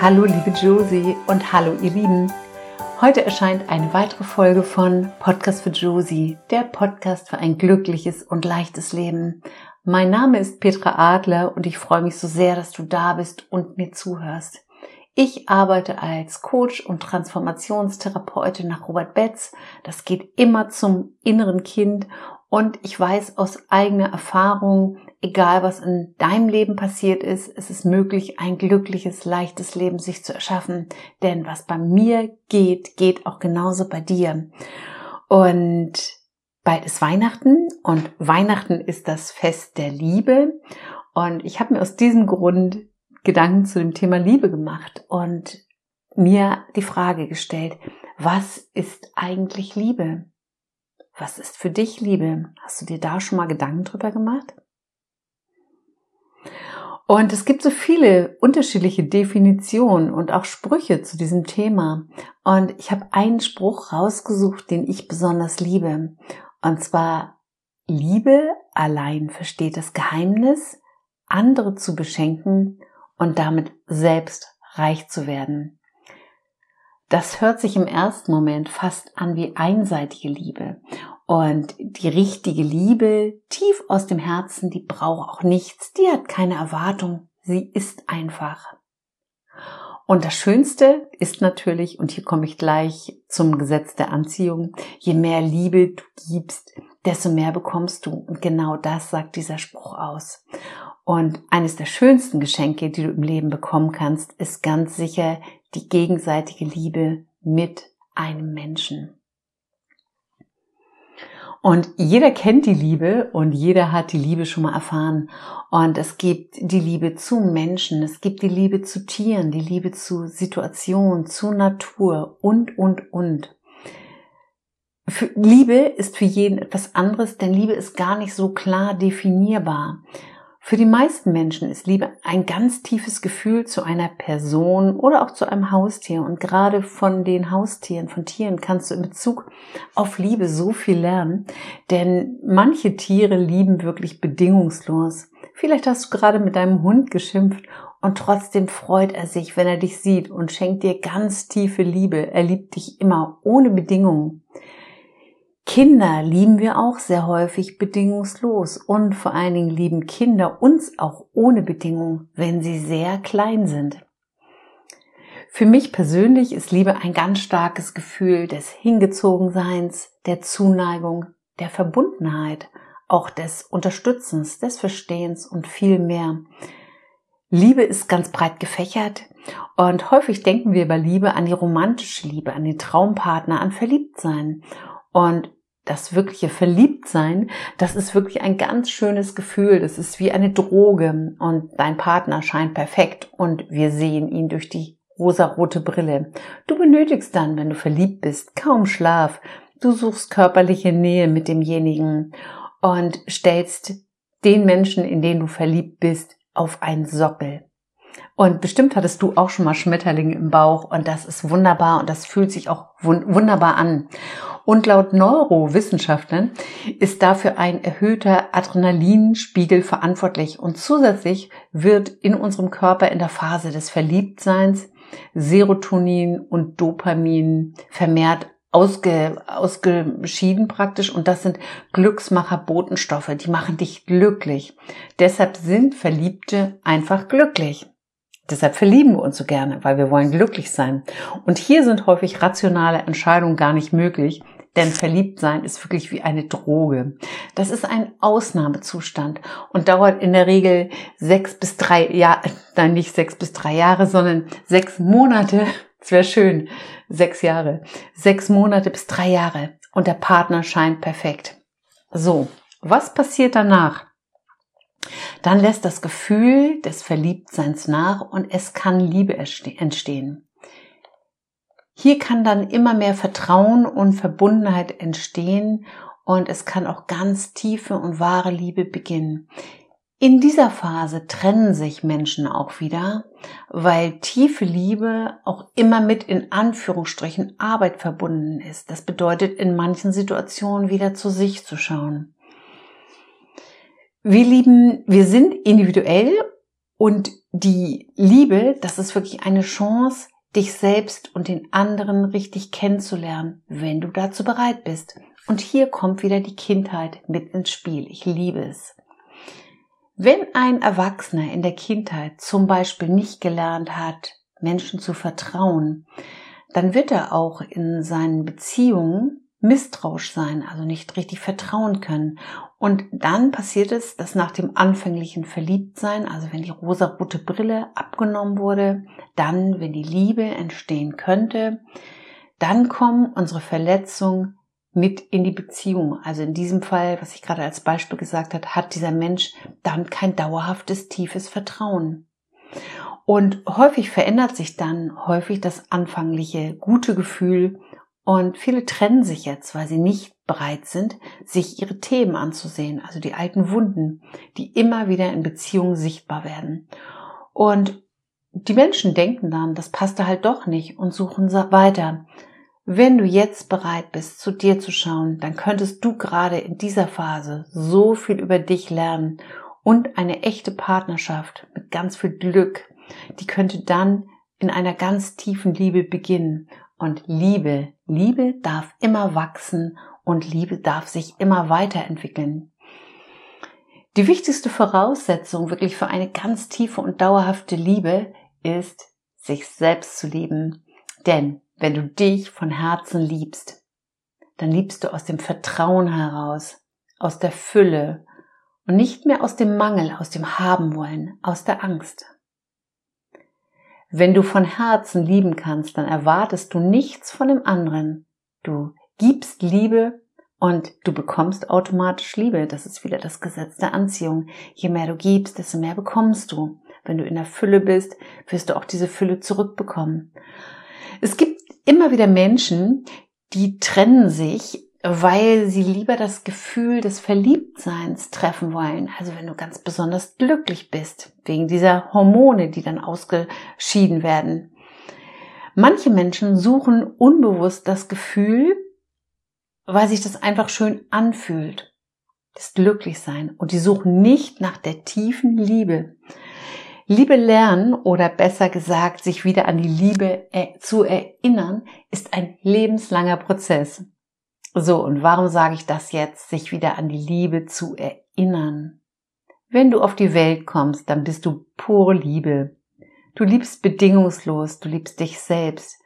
Hallo liebe Josie und hallo ihr Lieben. Heute erscheint eine weitere Folge von Podcast für Josie, der Podcast für ein glückliches und leichtes Leben. Mein Name ist Petra Adler und ich freue mich so sehr, dass du da bist und mir zuhörst. Ich arbeite als Coach und Transformationstherapeutin nach Robert Betz. Das geht immer zum inneren Kind und ich weiß aus eigener Erfahrung, egal was in deinem Leben passiert ist, es ist möglich, ein glückliches, leichtes Leben sich zu erschaffen. Denn was bei mir geht, geht auch genauso bei dir. Und bald ist Weihnachten und Weihnachten ist das Fest der Liebe. Und ich habe mir aus diesem Grund Gedanken zu dem Thema Liebe gemacht und mir die Frage gestellt, was ist eigentlich Liebe? Was ist für dich Liebe? Hast du dir da schon mal Gedanken drüber gemacht? Und es gibt so viele unterschiedliche Definitionen und auch Sprüche zu diesem Thema. Und ich habe einen Spruch rausgesucht, den ich besonders liebe. Und zwar, Liebe allein versteht das Geheimnis, andere zu beschenken und damit selbst reich zu werden. Das hört sich im ersten Moment fast an wie einseitige Liebe. Und die richtige Liebe, tief aus dem Herzen, die braucht auch nichts, die hat keine Erwartung, sie ist einfach. Und das Schönste ist natürlich, und hier komme ich gleich zum Gesetz der Anziehung, je mehr Liebe du gibst, desto mehr bekommst du. Und genau das sagt dieser Spruch aus. Und eines der schönsten Geschenke, die du im Leben bekommen kannst, ist ganz sicher die gegenseitige Liebe mit einem Menschen. Und jeder kennt die Liebe und jeder hat die Liebe schon mal erfahren. Und es gibt die Liebe zu Menschen, es gibt die Liebe zu Tieren, die Liebe zu Situationen, zu Natur und, und, und. Für Liebe ist für jeden etwas anderes, denn Liebe ist gar nicht so klar definierbar. Für die meisten Menschen ist Liebe ein ganz tiefes Gefühl zu einer Person oder auch zu einem Haustier. Und gerade von den Haustieren, von Tieren kannst du in Bezug auf Liebe so viel lernen. Denn manche Tiere lieben wirklich bedingungslos. Vielleicht hast du gerade mit deinem Hund geschimpft und trotzdem freut er sich, wenn er dich sieht und schenkt dir ganz tiefe Liebe. Er liebt dich immer ohne Bedingungen. Kinder lieben wir auch sehr häufig bedingungslos und vor allen Dingen lieben Kinder uns auch ohne Bedingung, wenn sie sehr klein sind. Für mich persönlich ist Liebe ein ganz starkes Gefühl des Hingezogenseins, der Zuneigung, der Verbundenheit, auch des Unterstützens, des Verstehens und viel mehr. Liebe ist ganz breit gefächert und häufig denken wir bei Liebe an die romantische Liebe, an den Traumpartner, an Verliebtsein. Und das wirkliche Verliebtsein, das ist wirklich ein ganz schönes Gefühl. Das ist wie eine Droge und dein Partner scheint perfekt und wir sehen ihn durch die rosarote Brille. Du benötigst dann, wenn du verliebt bist, kaum Schlaf. Du suchst körperliche Nähe mit demjenigen und stellst den Menschen, in den du verliebt bist, auf einen Sockel. Und bestimmt hattest du auch schon mal Schmetterlinge im Bauch und das ist wunderbar und das fühlt sich auch wunderbar an. Und laut Neurowissenschaftlern ist dafür ein erhöhter Adrenalinspiegel verantwortlich und zusätzlich wird in unserem Körper in der Phase des Verliebtseins Serotonin und Dopamin vermehrt ausge, ausgeschieden praktisch und das sind Glücksmacher Botenstoffe, die machen dich glücklich. Deshalb sind Verliebte einfach glücklich. Deshalb verlieben wir uns so gerne, weil wir wollen glücklich sein. Und hier sind häufig rationale Entscheidungen gar nicht möglich, denn verliebt sein ist wirklich wie eine Droge. Das ist ein Ausnahmezustand und dauert in der Regel sechs bis drei Jahre, nein, nicht sechs bis drei Jahre, sondern sechs Monate. Es wäre schön. Sechs Jahre. Sechs Monate bis drei Jahre. Und der Partner scheint perfekt. So. Was passiert danach? Dann lässt das Gefühl des Verliebtseins nach und es kann Liebe entstehen. Hier kann dann immer mehr Vertrauen und Verbundenheit entstehen und es kann auch ganz tiefe und wahre Liebe beginnen. In dieser Phase trennen sich Menschen auch wieder, weil tiefe Liebe auch immer mit in Anführungsstrichen Arbeit verbunden ist. Das bedeutet, in manchen Situationen wieder zu sich zu schauen. Wir lieben, wir sind individuell und die Liebe, das ist wirklich eine Chance, dich selbst und den anderen richtig kennenzulernen, wenn du dazu bereit bist. Und hier kommt wieder die Kindheit mit ins Spiel. Ich liebe es. Wenn ein Erwachsener in der Kindheit zum Beispiel nicht gelernt hat, Menschen zu vertrauen, dann wird er auch in seinen Beziehungen misstrauisch sein, also nicht richtig vertrauen können. Und dann passiert es, dass nach dem anfänglichen Verliebtsein, also wenn die rosarote Brille abgenommen wurde, dann, wenn die Liebe entstehen könnte, dann kommen unsere Verletzungen mit in die Beziehung. Also in diesem Fall, was ich gerade als Beispiel gesagt habe, hat dieser Mensch dann kein dauerhaftes, tiefes Vertrauen. Und häufig verändert sich dann häufig das anfangliche gute Gefühl und viele trennen sich jetzt, weil sie nicht bereit sind, sich ihre Themen anzusehen, also die alten Wunden, die immer wieder in Beziehungen sichtbar werden. Und die Menschen denken dann, das passte halt doch nicht und suchen weiter. Wenn du jetzt bereit bist, zu dir zu schauen, dann könntest du gerade in dieser Phase so viel über dich lernen und eine echte Partnerschaft mit ganz viel Glück, die könnte dann in einer ganz tiefen Liebe beginnen und Liebe, Liebe darf immer wachsen und Liebe darf sich immer weiterentwickeln. Die wichtigste Voraussetzung wirklich für eine ganz tiefe und dauerhafte Liebe ist, sich selbst zu lieben. Denn wenn du dich von Herzen liebst, dann liebst du aus dem Vertrauen heraus, aus der Fülle und nicht mehr aus dem Mangel, aus dem Haben wollen, aus der Angst. Wenn du von Herzen lieben kannst, dann erwartest du nichts von dem anderen. Du gibst Liebe und du bekommst automatisch Liebe. Das ist wieder das Gesetz der Anziehung. Je mehr du gibst, desto mehr bekommst du. Wenn du in der Fülle bist, wirst du auch diese Fülle zurückbekommen. Es gibt immer wieder Menschen, die trennen sich weil sie lieber das Gefühl des Verliebtseins treffen wollen. Also wenn du ganz besonders glücklich bist, wegen dieser Hormone, die dann ausgeschieden werden. Manche Menschen suchen unbewusst das Gefühl, weil sich das einfach schön anfühlt. Das Glücklichsein. Und die suchen nicht nach der tiefen Liebe. Liebe lernen oder besser gesagt, sich wieder an die Liebe äh, zu erinnern, ist ein lebenslanger Prozess. So, und warum sage ich das jetzt, sich wieder an die Liebe zu erinnern? Wenn du auf die Welt kommst, dann bist du pure Liebe. Du liebst bedingungslos, du liebst dich selbst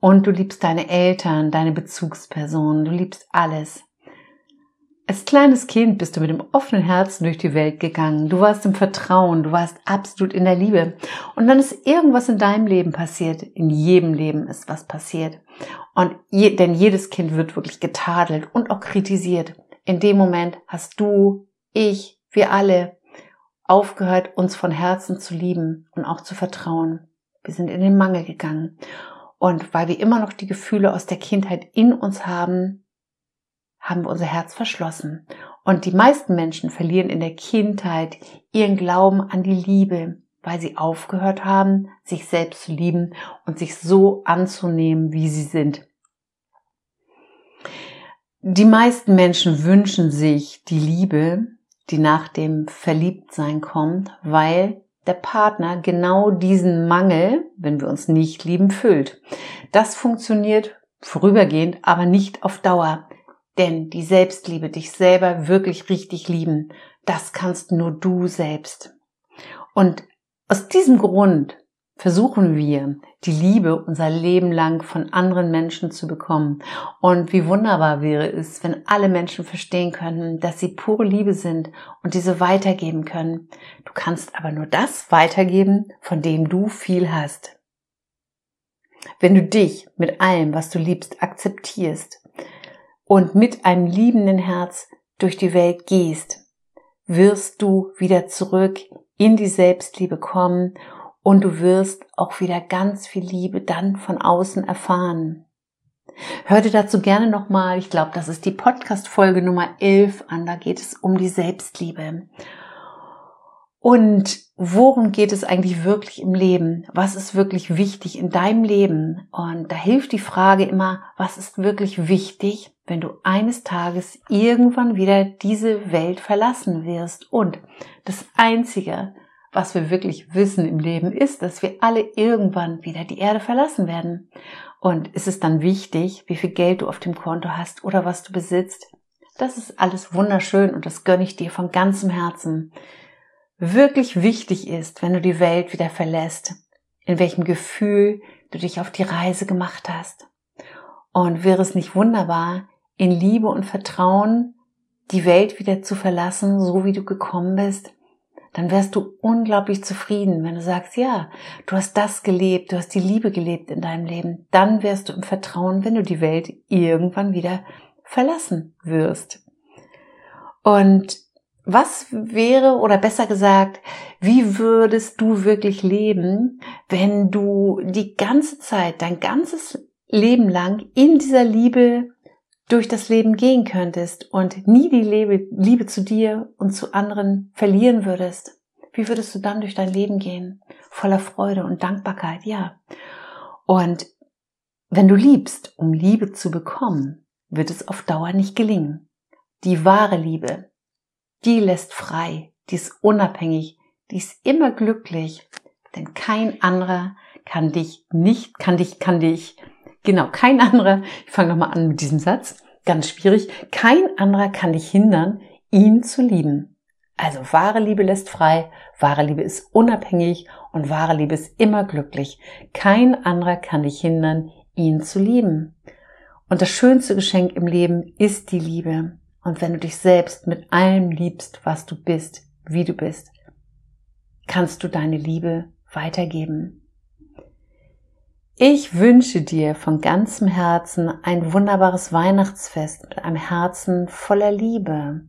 und du liebst deine Eltern, deine Bezugspersonen, du liebst alles. Als kleines Kind bist du mit dem offenen Herzen durch die Welt gegangen. Du warst im Vertrauen, du warst absolut in der Liebe. Und dann ist irgendwas in deinem Leben passiert. In jedem Leben ist was passiert. Und je, denn jedes Kind wird wirklich getadelt und auch kritisiert. In dem Moment hast du, ich, wir alle aufgehört, uns von Herzen zu lieben und auch zu vertrauen. Wir sind in den Mangel gegangen. Und weil wir immer noch die Gefühle aus der Kindheit in uns haben, haben wir unser Herz verschlossen. Und die meisten Menschen verlieren in der Kindheit ihren Glauben an die Liebe, weil sie aufgehört haben, sich selbst zu lieben und sich so anzunehmen, wie sie sind. Die meisten Menschen wünschen sich die Liebe, die nach dem Verliebtsein kommt, weil der Partner genau diesen Mangel, wenn wir uns nicht lieben, füllt. Das funktioniert vorübergehend, aber nicht auf Dauer. Denn die Selbstliebe, dich selber wirklich richtig lieben, das kannst nur du selbst. Und aus diesem Grund versuchen wir, die Liebe unser Leben lang von anderen Menschen zu bekommen. Und wie wunderbar wäre es, wenn alle Menschen verstehen könnten, dass sie pure Liebe sind und diese weitergeben können. Du kannst aber nur das weitergeben, von dem du viel hast. Wenn du dich mit allem, was du liebst, akzeptierst, und mit einem liebenden Herz durch die Welt gehst, wirst du wieder zurück in die Selbstliebe kommen und du wirst auch wieder ganz viel Liebe dann von außen erfahren. Hör dir dazu gerne nochmal, ich glaube, das ist die Podcast-Folge Nummer 11 an, da geht es um die Selbstliebe. Und worum geht es eigentlich wirklich im Leben? Was ist wirklich wichtig in deinem Leben? Und da hilft die Frage immer, was ist wirklich wichtig, wenn du eines Tages irgendwann wieder diese Welt verlassen wirst? Und das Einzige, was wir wirklich wissen im Leben ist, dass wir alle irgendwann wieder die Erde verlassen werden. Und ist es dann wichtig, wie viel Geld du auf dem Konto hast oder was du besitzt? Das ist alles wunderschön und das gönne ich dir von ganzem Herzen. Wirklich wichtig ist, wenn du die Welt wieder verlässt, in welchem Gefühl du dich auf die Reise gemacht hast. Und wäre es nicht wunderbar, in Liebe und Vertrauen die Welt wieder zu verlassen, so wie du gekommen bist, dann wärst du unglaublich zufrieden, wenn du sagst, ja, du hast das gelebt, du hast die Liebe gelebt in deinem Leben. Dann wärst du im Vertrauen, wenn du die Welt irgendwann wieder verlassen wirst. Und was wäre, oder besser gesagt, wie würdest du wirklich leben, wenn du die ganze Zeit, dein ganzes Leben lang in dieser Liebe durch das Leben gehen könntest und nie die Liebe, Liebe zu dir und zu anderen verlieren würdest, wie würdest du dann durch dein Leben gehen? Voller Freude und Dankbarkeit, ja. Und wenn du liebst, um Liebe zu bekommen, wird es auf Dauer nicht gelingen. Die wahre Liebe, die lässt frei, die ist unabhängig, die ist immer glücklich, denn kein anderer kann dich nicht, kann dich, kann dich Genau, kein anderer, ich fange nochmal an mit diesem Satz, ganz schwierig, kein anderer kann dich hindern, ihn zu lieben. Also wahre Liebe lässt frei, wahre Liebe ist unabhängig und wahre Liebe ist immer glücklich. Kein anderer kann dich hindern, ihn zu lieben. Und das schönste Geschenk im Leben ist die Liebe. Und wenn du dich selbst mit allem liebst, was du bist, wie du bist, kannst du deine Liebe weitergeben. Ich wünsche dir von ganzem Herzen ein wunderbares Weihnachtsfest mit einem Herzen voller Liebe.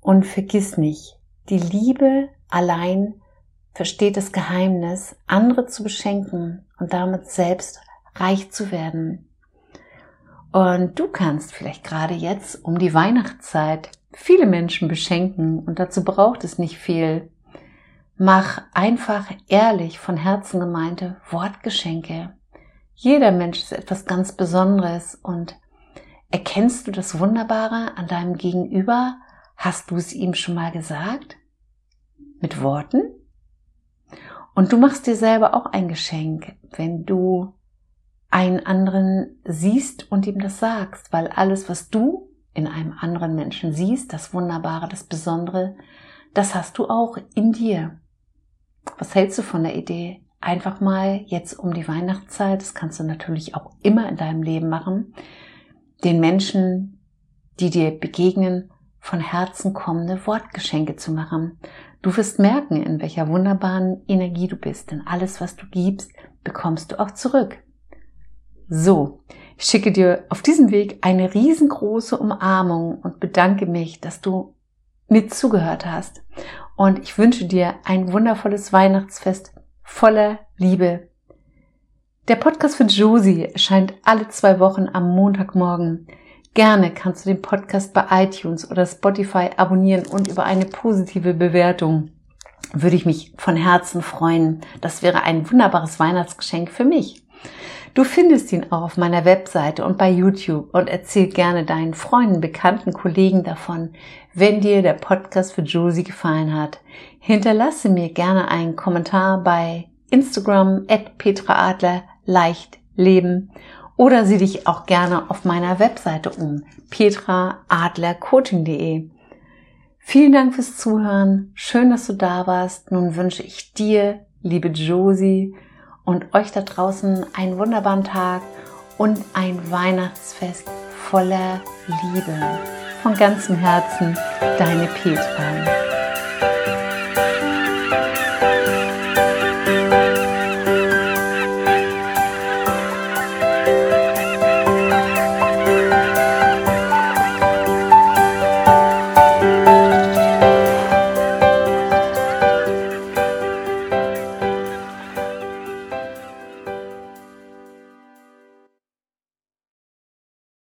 Und vergiss nicht, die Liebe allein versteht das Geheimnis, andere zu beschenken und damit selbst reich zu werden. Und du kannst vielleicht gerade jetzt um die Weihnachtszeit viele Menschen beschenken und dazu braucht es nicht viel. Mach einfach ehrlich von Herzen gemeinte Wortgeschenke. Jeder Mensch ist etwas ganz Besonderes und erkennst du das Wunderbare an deinem Gegenüber? Hast du es ihm schon mal gesagt? Mit Worten? Und du machst dir selber auch ein Geschenk, wenn du einen anderen siehst und ihm das sagst, weil alles, was du in einem anderen Menschen siehst, das Wunderbare, das Besondere, das hast du auch in dir. Was hältst du von der Idee? Einfach mal jetzt um die Weihnachtszeit, das kannst du natürlich auch immer in deinem Leben machen, den Menschen, die dir begegnen, von Herzen kommende Wortgeschenke zu machen. Du wirst merken, in welcher wunderbaren Energie du bist, denn alles, was du gibst, bekommst du auch zurück. So, ich schicke dir auf diesem Weg eine riesengroße Umarmung und bedanke mich, dass du mit zugehört hast. Und ich wünsche dir ein wundervolles Weihnachtsfest voller Liebe. Der Podcast für Josie erscheint alle zwei Wochen am Montagmorgen. Gerne kannst du den Podcast bei iTunes oder Spotify abonnieren und über eine positive Bewertung würde ich mich von Herzen freuen. Das wäre ein wunderbares Weihnachtsgeschenk für mich. Du findest ihn auch auf meiner Webseite und bei YouTube und erzähl gerne deinen Freunden, Bekannten, Kollegen davon, wenn dir der Podcast für Josie gefallen hat. Hinterlasse mir gerne einen Kommentar bei Instagram at Petra Adler leicht leben oder sieh dich auch gerne auf meiner Webseite um petraadlercoaching.de. Vielen Dank fürs Zuhören. Schön, dass du da warst. Nun wünsche ich dir, liebe Josie, und euch da draußen einen wunderbaren Tag und ein Weihnachtsfest voller Liebe. Von ganzem Herzen, deine Petra.